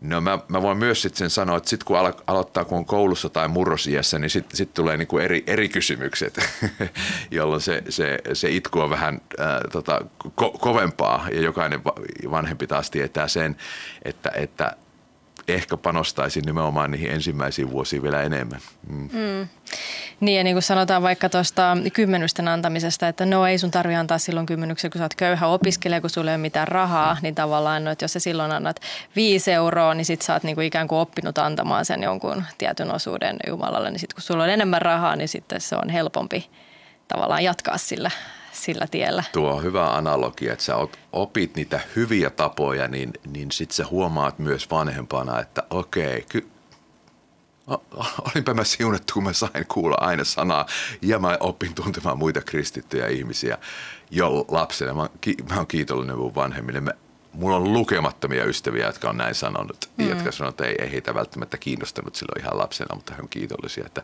No mä, mä voin myös sitten sen sanoa, että sitten kun alo- aloittaa, kun on koulussa tai murrosiässä, niin sitten sit tulee niinku eri, eri kysymykset, jolloin se, se, se itku on vähän ää, tota, ko- kovempaa ja jokainen vanhempi taas tietää sen, että, että ehkä panostaisin nimenomaan niihin ensimmäisiin vuosiin vielä enemmän. Mm. Mm. Niin ja niin kuin sanotaan vaikka tuosta kymmenysten antamisesta, että no ei sun tarvi antaa silloin kymmenyksen, kun sä oot köyhä opiskelija, kun sulla ei ole mitään rahaa, niin tavallaan, no, että jos sä silloin annat viisi euroa, niin sit sä oot niin kuin ikään kuin oppinut antamaan sen jonkun tietyn osuuden Jumalalle, niin sitten kun sulla on enemmän rahaa, niin sitten se on helpompi tavallaan jatkaa sillä sillä tiellä. Tuo on hyvä analogia, että sä opit niitä hyviä tapoja, niin, niin sit sä huomaat myös vanhempana, että okei, ky- olinpä mä siunattu, kun mä sain kuulla aina sanaa ja mä opin tuntemaan muita kristittyjä ihmisiä jo lapsena. Mä, mä oon kiitollinen mun vanhemmille. Mä, mulla on lukemattomia ystäviä, jotka on näin sanonut, mm. jotka sanoo, että ei, ei heitä välttämättä kiinnostanut silloin ihan lapsena, mutta he on kiitollisia, että,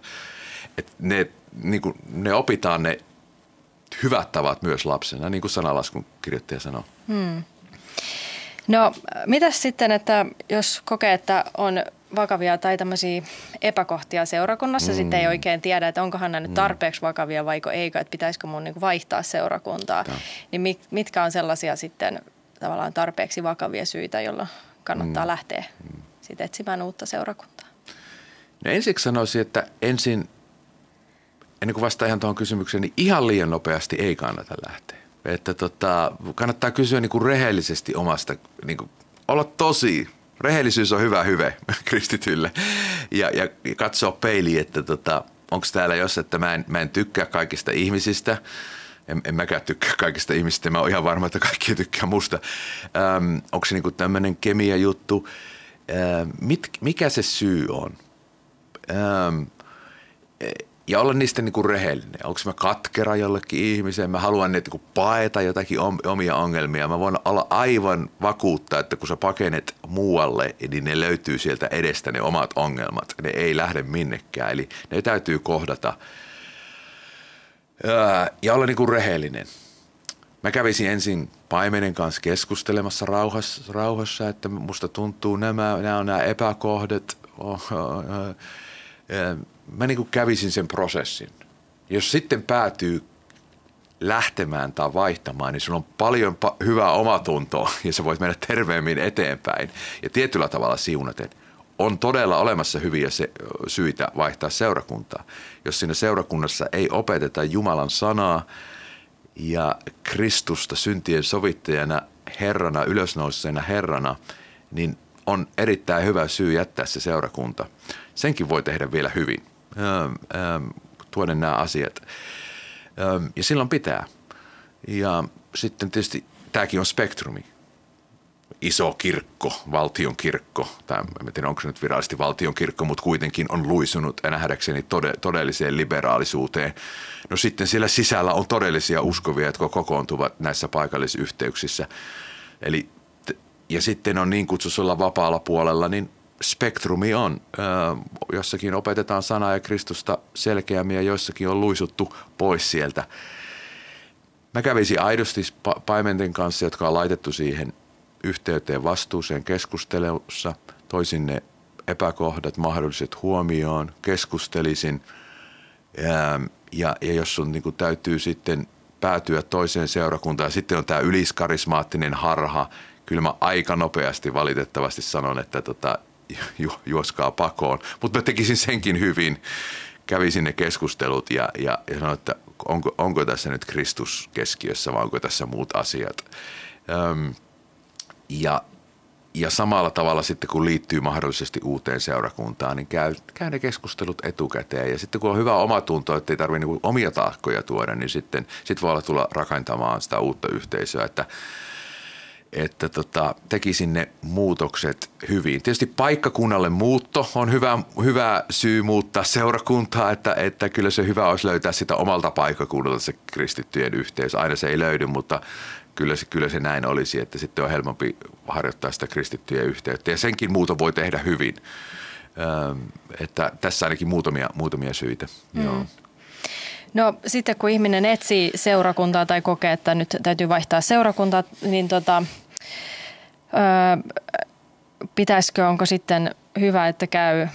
että ne, niin kuin, ne opitaan ne hyvät tavat myös lapsena, niin kuin sanalaskun kirjoittaja sanoo. Hmm. No, mitäs sitten, että jos kokee, että on vakavia tai tämmöisiä epäkohtia seurakunnassa, mm. sitten ei oikein tiedä, että onkohan nämä nyt mm. tarpeeksi vakavia vaiko eikö, että pitäisikö mun niin vaihtaa seurakuntaa, ja. niin mitkä on sellaisia sitten tavallaan tarpeeksi vakavia syitä, joilla kannattaa mm. lähteä mm. sitten etsimään uutta seurakuntaa? No ensiksi sanoisin, että ensin ennen kuin vastaan ihan tuohon kysymykseen, niin ihan liian nopeasti ei kannata lähteä. Että tota, kannattaa kysyä niin kuin rehellisesti omasta, niin kuin olla tosi. Rehellisyys on hyvä hyve kristitylle ja, ja katsoa peiliin, että tota, onko täällä jos, että mä en, mä en tykkää kaikista ihmisistä. En, en mäkään tykkää kaikista ihmisistä, mä oon ihan varma, että kaikki tykkää musta. Ähm, onko se niinku tämmöinen kemia juttu? Ähm, mit, mikä se syy on? Ähm, ja olla niistä niin kuin rehellinen. Onko mä katkera jollekin ihmiseen, mä haluan niin kuin paeta jotakin omia ongelmia. Mä voin olla aivan vakuuttaa, että kun sä pakenet muualle, niin ne löytyy sieltä edestä ne omat ongelmat. Ne ei lähde minnekään, eli ne täytyy kohdata. Ja olla niin kuin rehellinen. Mä kävisin ensin paimenen kanssa keskustelemassa rauhassa, rauhassa että musta tuntuu nämä, nämä on nämä epäkohdat. Oh, oh, oh mä niin kuin kävisin sen prosessin. Jos sitten päätyy lähtemään tai vaihtamaan, niin sulla on paljon pa- hyvää omatuntoa ja sä voit mennä terveemmin eteenpäin. Ja tietyllä tavalla siunaten on todella olemassa hyviä se- syitä vaihtaa seurakuntaa. Jos siinä seurakunnassa ei opeteta Jumalan sanaa ja Kristusta syntien sovittajana, Herrana, ylösnouseena Herrana, niin on erittäin hyvä syy jättää se seurakunta. Senkin voi tehdä vielä hyvin tuoda nämä asiat. Ähm, ja silloin pitää. Ja sitten tietysti tämäkin on spektrumi. Iso kirkko, valtion kirkko, tai en tiedä onko se nyt virallisesti valtion kirkko, mutta kuitenkin on luisunut nähdäkseni todelliseen liberaalisuuteen. No sitten siellä sisällä on todellisia uskovia, jotka kokoontuvat näissä paikallisyhteyksissä. Eli, ja sitten on niin kutsutulla vapaalla puolella, niin spektrumi on. Jossakin opetetaan sanaa ja Kristusta selkeämmin ja joissakin on luisuttu pois sieltä. Mä kävisin aidosti paimenten kanssa, jotka on laitettu siihen yhteyteen vastuuseen keskustelussa. Toisin ne epäkohdat, mahdolliset huomioon, keskustelisin. Ja, ja, jos sun niin täytyy sitten päätyä toiseen seurakuntaan, ja sitten on tämä yliskarismaattinen harha, kyllä mä aika nopeasti valitettavasti sanon, että tota, ju, juoskaa pakoon. Mutta mä tekisin senkin hyvin. Kävisin ne keskustelut ja, ja, ja sanoin, että onko, onko tässä nyt Kristus keskiössä vai onko tässä muut asiat. Öm, ja, ja samalla tavalla sitten kun liittyy mahdollisesti uuteen seurakuntaan, niin käy, käy ne keskustelut etukäteen. Ja sitten kun on hyvä omatunto, että ei tarvitse niin omia taakkoja tuoda, niin sitten sit voi olla tulla rakentamaan sitä uutta yhteisöä. Että että tota, tekisin ne muutokset hyvin. Tietysti paikkakunnalle muutto on hyvä, hyvä syy muuttaa seurakuntaa, että, että kyllä se hyvä olisi löytää sitä omalta paikkakunnalta se kristittyjen yhteys. Aina se ei löydy, mutta kyllä se, kyllä se näin olisi, että sitten on helpompi harjoittaa sitä kristittyjen yhteyttä. Ja senkin muuto voi tehdä hyvin. Öö, että tässä ainakin muutamia, muutamia syitä. Mm. Joo. No sitten kun ihminen etsii seurakuntaa tai kokee, että nyt täytyy vaihtaa seurakuntaa, niin tota, öö, pitäisikö, onko sitten hyvä, että käy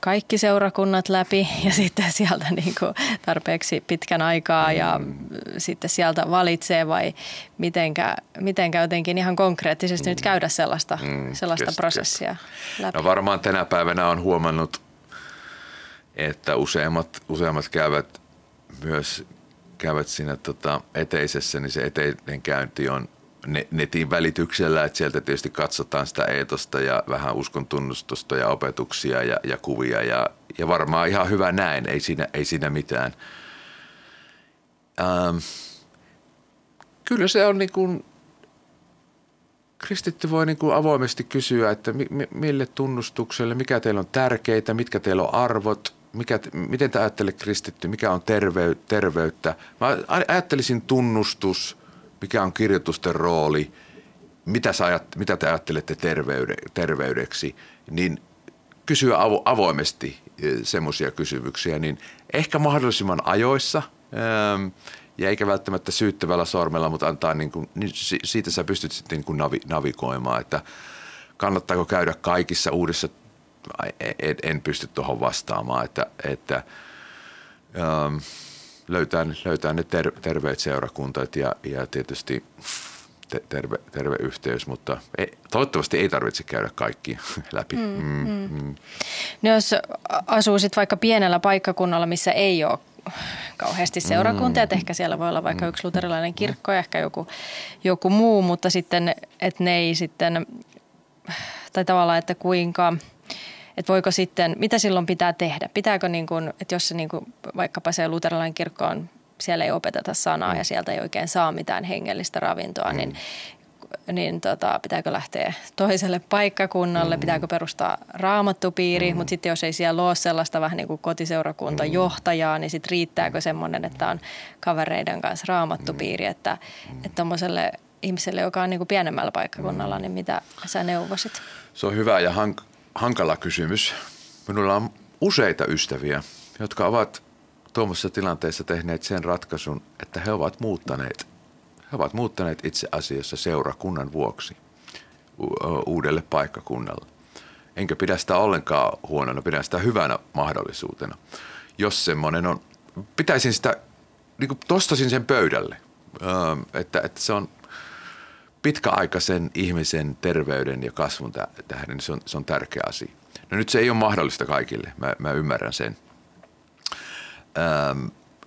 kaikki seurakunnat läpi ja sitten sieltä niin kuin tarpeeksi pitkän aikaa ja mm. sitten sieltä valitsee vai mitenkä, mitenkä jotenkin ihan konkreettisesti mm. nyt käydä sellaista, mm, sellaista kestä, prosessia kestä. läpi? No varmaan tänä päivänä on huomannut, että useimmat, useimmat käyvät myös käyvät siinä tota, eteisessä, niin se eteinen käynti on netin välityksellä, että sieltä tietysti katsotaan sitä eetosta ja vähän uskon tunnustusta ja opetuksia ja, ja kuvia ja, ja varmaan ihan hyvä näin, ei siinä, ei siinä mitään. Ähm, kyllä se on niin kuin, kristitty voi niin kuin avoimesti kysyä, että mi, mille tunnustukselle, mikä teillä on tärkeitä, mitkä teillä on arvot, mikä, miten te ajattelette kristitty, mikä on tervey, terveyttä. Mä ajattelisin tunnustus, mikä on kirjoitusten rooli, mitä, sä ajat, mitä te ajattelette terveyde, terveydeksi, niin kysyä avo, avoimesti e, semmoisia kysymyksiä, niin ehkä mahdollisimman ajoissa ähm, ja eikä välttämättä syyttävällä sormella, mutta antaa niin kuin, niin siitä sä pystyt sitten niin kuin navi, navigoimaan, että kannattaako käydä kaikissa uudessa en, en pysty tuohon vastaamaan, että, että ähm, löytää, löytää ne ter, terveet seurakuntat ja, ja tietysti te, terve, terve yhteys, mutta ei, toivottavasti ei tarvitse käydä kaikki läpi. Mm, mm, mm. Mm. No jos asuu sitten vaikka pienellä paikkakunnalla, missä ei ole kauheasti seurakuntia, mm. että ehkä siellä voi olla vaikka yksi luterilainen kirkko ja ehkä joku, joku muu, mutta sitten, että ne ei sitten, tai tavallaan, että kuinka, että voiko sitten, mitä silloin pitää tehdä? Pitääkö niin kuin, että jos se niin kuin, vaikkapa se luterilainen kirkko on siellä ei opeteta sanaa ja sieltä ei oikein saa mitään hengellistä ravintoa, niin niin tota, pitääkö lähteä toiselle paikkakunnalle, mm. pitääkö perustaa raamattupiiri, mm. mutta sitten jos ei siellä ole sellaista vähän niin kuin kotiseurakuntajohtajaa, niin sitten riittääkö semmoinen, että on kavereiden kanssa raamattupiiri, mm. että tuommoiselle ihmiselle, joka on niin kuin pienemmällä paikkakunnalla, niin mitä sä neuvosit? Se on hyvä ja hank- hankala kysymys. Minulla on useita ystäviä, jotka ovat tuommoisessa tilanteessa tehneet sen ratkaisun, että he ovat muuttaneet he ovat muuttaneet itse asiassa seurakunnan vuoksi uudelle paikkakunnalle. Enkä pidä sitä ollenkaan huonona, pidän sitä hyvänä mahdollisuutena. Jos semmoinen on, pitäisin sitä, niin kuin tostasin sen pöydälle, että, että se on pitkäaikaisen ihmisen terveyden ja kasvun tähden, niin se on, se on tärkeä asia. No nyt se ei ole mahdollista kaikille, mä, mä ymmärrän sen.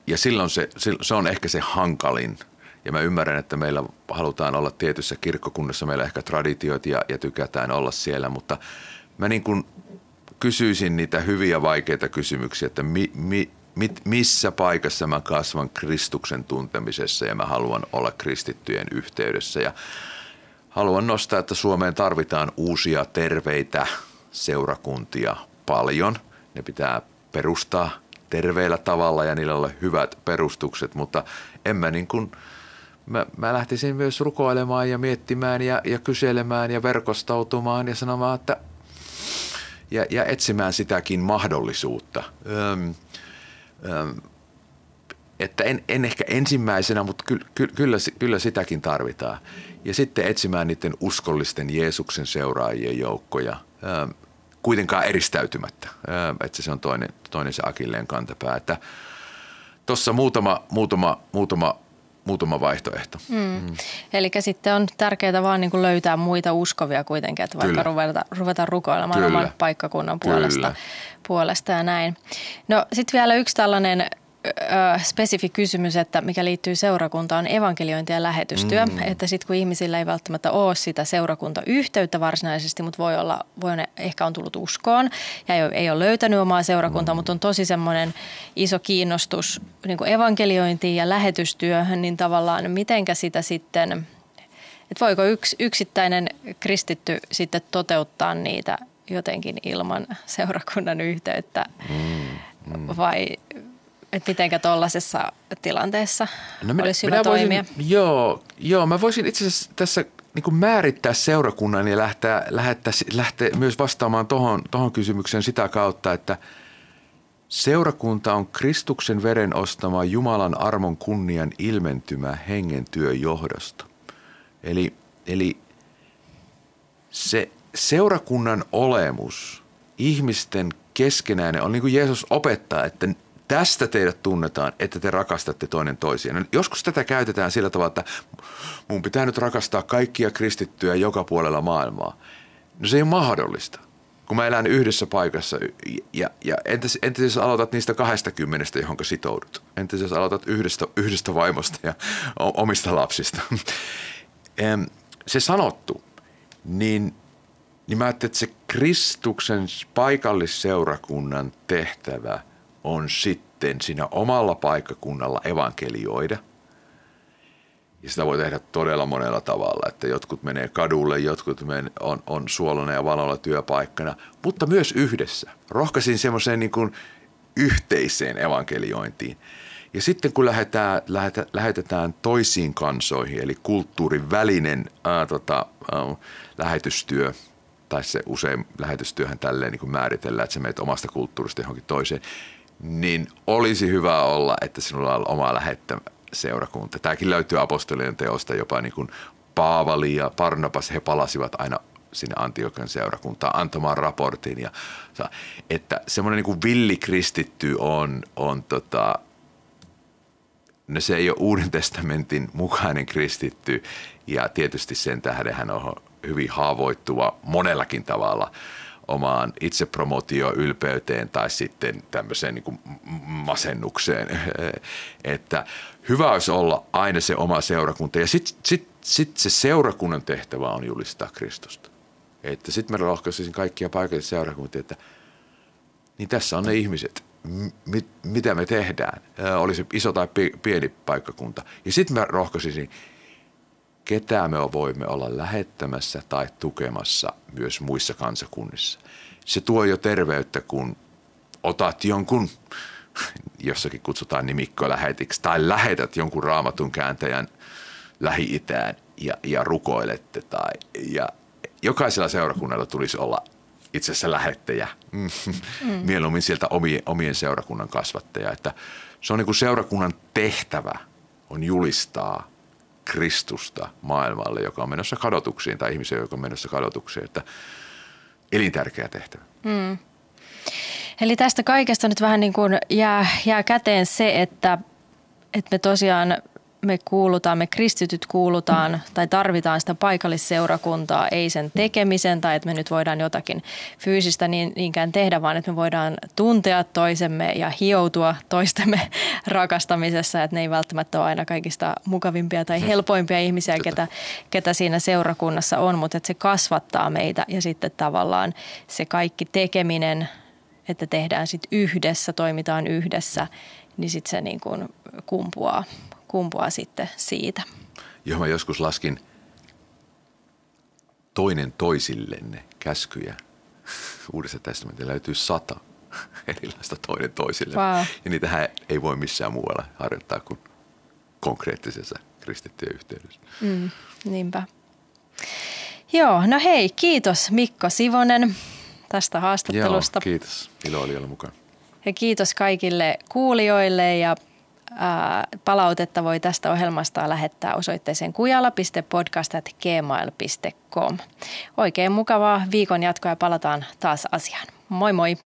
ja silloin se, se on ehkä se hankalin – ja mä ymmärrän, että meillä halutaan olla tietyssä kirkkokunnassa, meillä ehkä traditiot ja, ja tykätään olla siellä, mutta mä niin kuin kysyisin niitä hyviä vaikeita kysymyksiä, että mi, mi, mit, missä paikassa mä kasvan Kristuksen tuntemisessa ja mä haluan olla kristittyjen yhteydessä. Ja haluan nostaa, että Suomeen tarvitaan uusia terveitä seurakuntia paljon. Ne pitää perustaa terveellä tavalla ja niillä olla hyvät perustukset, mutta en mä niin kuin – mä, mä lähtisin myös rukoilemaan ja miettimään ja, ja kyselemään ja verkostautumaan ja sanomaan, että ja, ja etsimään sitäkin mahdollisuutta. Öm, että en, en ehkä ensimmäisenä, mutta ky, ky, kyllä, kyllä sitäkin tarvitaan. Ja sitten etsimään niiden uskollisten Jeesuksen seuraajien joukkoja, kuitenkaan eristäytymättä. Että se on toinen, toinen se akilleen kantapää. Tuossa muutama, muutama, muutama muutama vaihtoehto. Mm. Mm. Eli sitten on tärkeää vaan niin kuin löytää muita uskovia kuitenkin, että vaikka ruveta, ruveta rukoilemaan Kyllä. oman paikkakunnan puolesta, puolesta ja näin. No sitten vielä yksi tällainen spesifi kysymys, että mikä liittyy seurakuntaan, on evankeliointi ja lähetystyö. Mm. Että sitten kun ihmisillä ei välttämättä ole sitä seurakuntayhteyttä varsinaisesti, mutta voi olla, voi ne, ehkä on tullut uskoon ja ei ole, ei ole löytänyt omaa seurakuntaa, mm. mutta on tosi semmoinen iso kiinnostus niin evankeliointiin ja lähetystyöhön, niin tavallaan mitenkä sitä sitten, että voiko yks, yksittäinen kristitty sitten toteuttaa niitä jotenkin ilman seurakunnan yhteyttä mm. Mm. vai että mitenkä tuollaisessa tilanteessa no minä, olisi hyvä minä voisin, toimia? Joo, joo, mä voisin itse asiassa tässä niin kuin määrittää seurakunnan ja lähteä, lähteä, lähteä myös vastaamaan tuohon tohon kysymykseen sitä kautta, että seurakunta on Kristuksen veren ostama Jumalan armon kunnian ilmentymä hengen työn johdosta. Eli, eli se seurakunnan olemus, ihmisten keskenäinen, on niin kuin Jeesus opettaa, että Tästä teidät tunnetaan, että te rakastatte toinen toisiaan. Joskus tätä käytetään sillä tavalla, että mun pitää nyt rakastaa kaikkia kristittyjä joka puolella maailmaa. No se ei ole mahdollista, kun mä elän yhdessä paikassa. Ja, ja entäs, entäs jos aloitat niistä kymmenestä, johon sitoudut? Entäs jos aloitat yhdestä, yhdestä vaimosta ja omista lapsista? se sanottu, niin, niin mä ajattelin, että se Kristuksen paikallisseurakunnan tehtävä – on sitten siinä omalla paikkakunnalla evankelioida. Ja sitä voi tehdä todella monella tavalla, että jotkut menee kadulle, jotkut men, on, on suolona ja valolla työpaikkana, mutta myös yhdessä. Rohkaisin semmoiseen niin kuin yhteiseen evankeliointiin. Ja sitten kun lähdetään, lähetä, lähetetään toisiin kansoihin, eli kulttuurin välinen ää, tota, ää, lähetystyö, tai se usein lähetystyöhän tälleen niin kuin määritellään, että se meet omasta kulttuurista johonkin toiseen, niin olisi hyvä olla, että sinulla on oma lähettämä seurakunta. Tämäkin löytyy apostolien teosta jopa niin kuin Paavali ja Barnabas, he palasivat aina sinne Antiokian seurakuntaan antamaan raportin. Ja, että semmoinen niin kuin villikristitty on, on tota, no se ei ole Uuden testamentin mukainen kristitty ja tietysti sen tähden hän on hyvin haavoittuva monellakin tavalla – omaan itsepromotio ylpeyteen tai sitten tämmöiseen niin kuin masennukseen. että hyvä olisi olla aina se oma seurakunta ja sitten sit, sit se seurakunnan tehtävä on julistaa Kristusta. Että sitten mä rohkaisin kaikkia paikallisia seurakuntia, että niin tässä on ne ihmiset, mit, mitä me tehdään, oli se iso tai pieni paikkakunta. Ja sitten mä rohkaisin, ketä me voimme olla lähettämässä tai tukemassa myös muissa kansakunnissa. Se tuo jo terveyttä, kun otat jonkun, jossakin kutsutaan nimikko lähetiksi, tai lähetät jonkun raamatun kääntäjän Lähi-Itään ja, ja rukoilette. Tai, ja jokaisella seurakunnalla tulisi olla itse asiassa lähettäjä, mm. mieluummin sieltä omien, omien seurakunnan kasvattaja. Että se on niin kuin seurakunnan tehtävä on julistaa Kristusta maailmalle, joka on menossa kadotuksiin, tai ihmisiä, joka on menossa kadotuksiin. Että elintärkeä tehtävä. Mm. Eli tästä kaikesta nyt vähän niin kuin jää, jää käteen se, että, että me tosiaan me kuulutaan, me kristityt kuulutaan tai tarvitaan sitä paikallisseurakuntaa, ei sen tekemisen tai että me nyt voidaan jotakin fyysistä niin, niinkään tehdä, vaan että me voidaan tuntea toisemme ja hioutua toistemme rakastamisessa, että ne ei välttämättä ole aina kaikista mukavimpia tai helpoimpia ihmisiä, ketä, ketä siinä seurakunnassa on, mutta että se kasvattaa meitä ja sitten tavallaan se kaikki tekeminen, että tehdään sitten yhdessä, toimitaan yhdessä, niin sitten se niin kuin kumpuaa kumpuaa sitten siitä. Joo, mä joskus laskin toinen toisillenne käskyjä. Uudessa testamentissa löytyy sata erilaista toinen toisille. Wow. Ja niitähän ei voi missään muualla harjoittaa kuin konkreettisessa kristittyjen yhteydessä. Mm, niinpä. Joo, no hei, kiitos Mikko Sivonen tästä haastattelusta. Joo, kiitos. Ilo oli olla mukana. Ja kiitos kaikille kuulijoille ja palautetta voi tästä ohjelmasta lähettää osoitteeseen kujala.podcast.gmail.com. Oikein mukavaa viikon jatkoa ja palataan taas asiaan. Moi moi!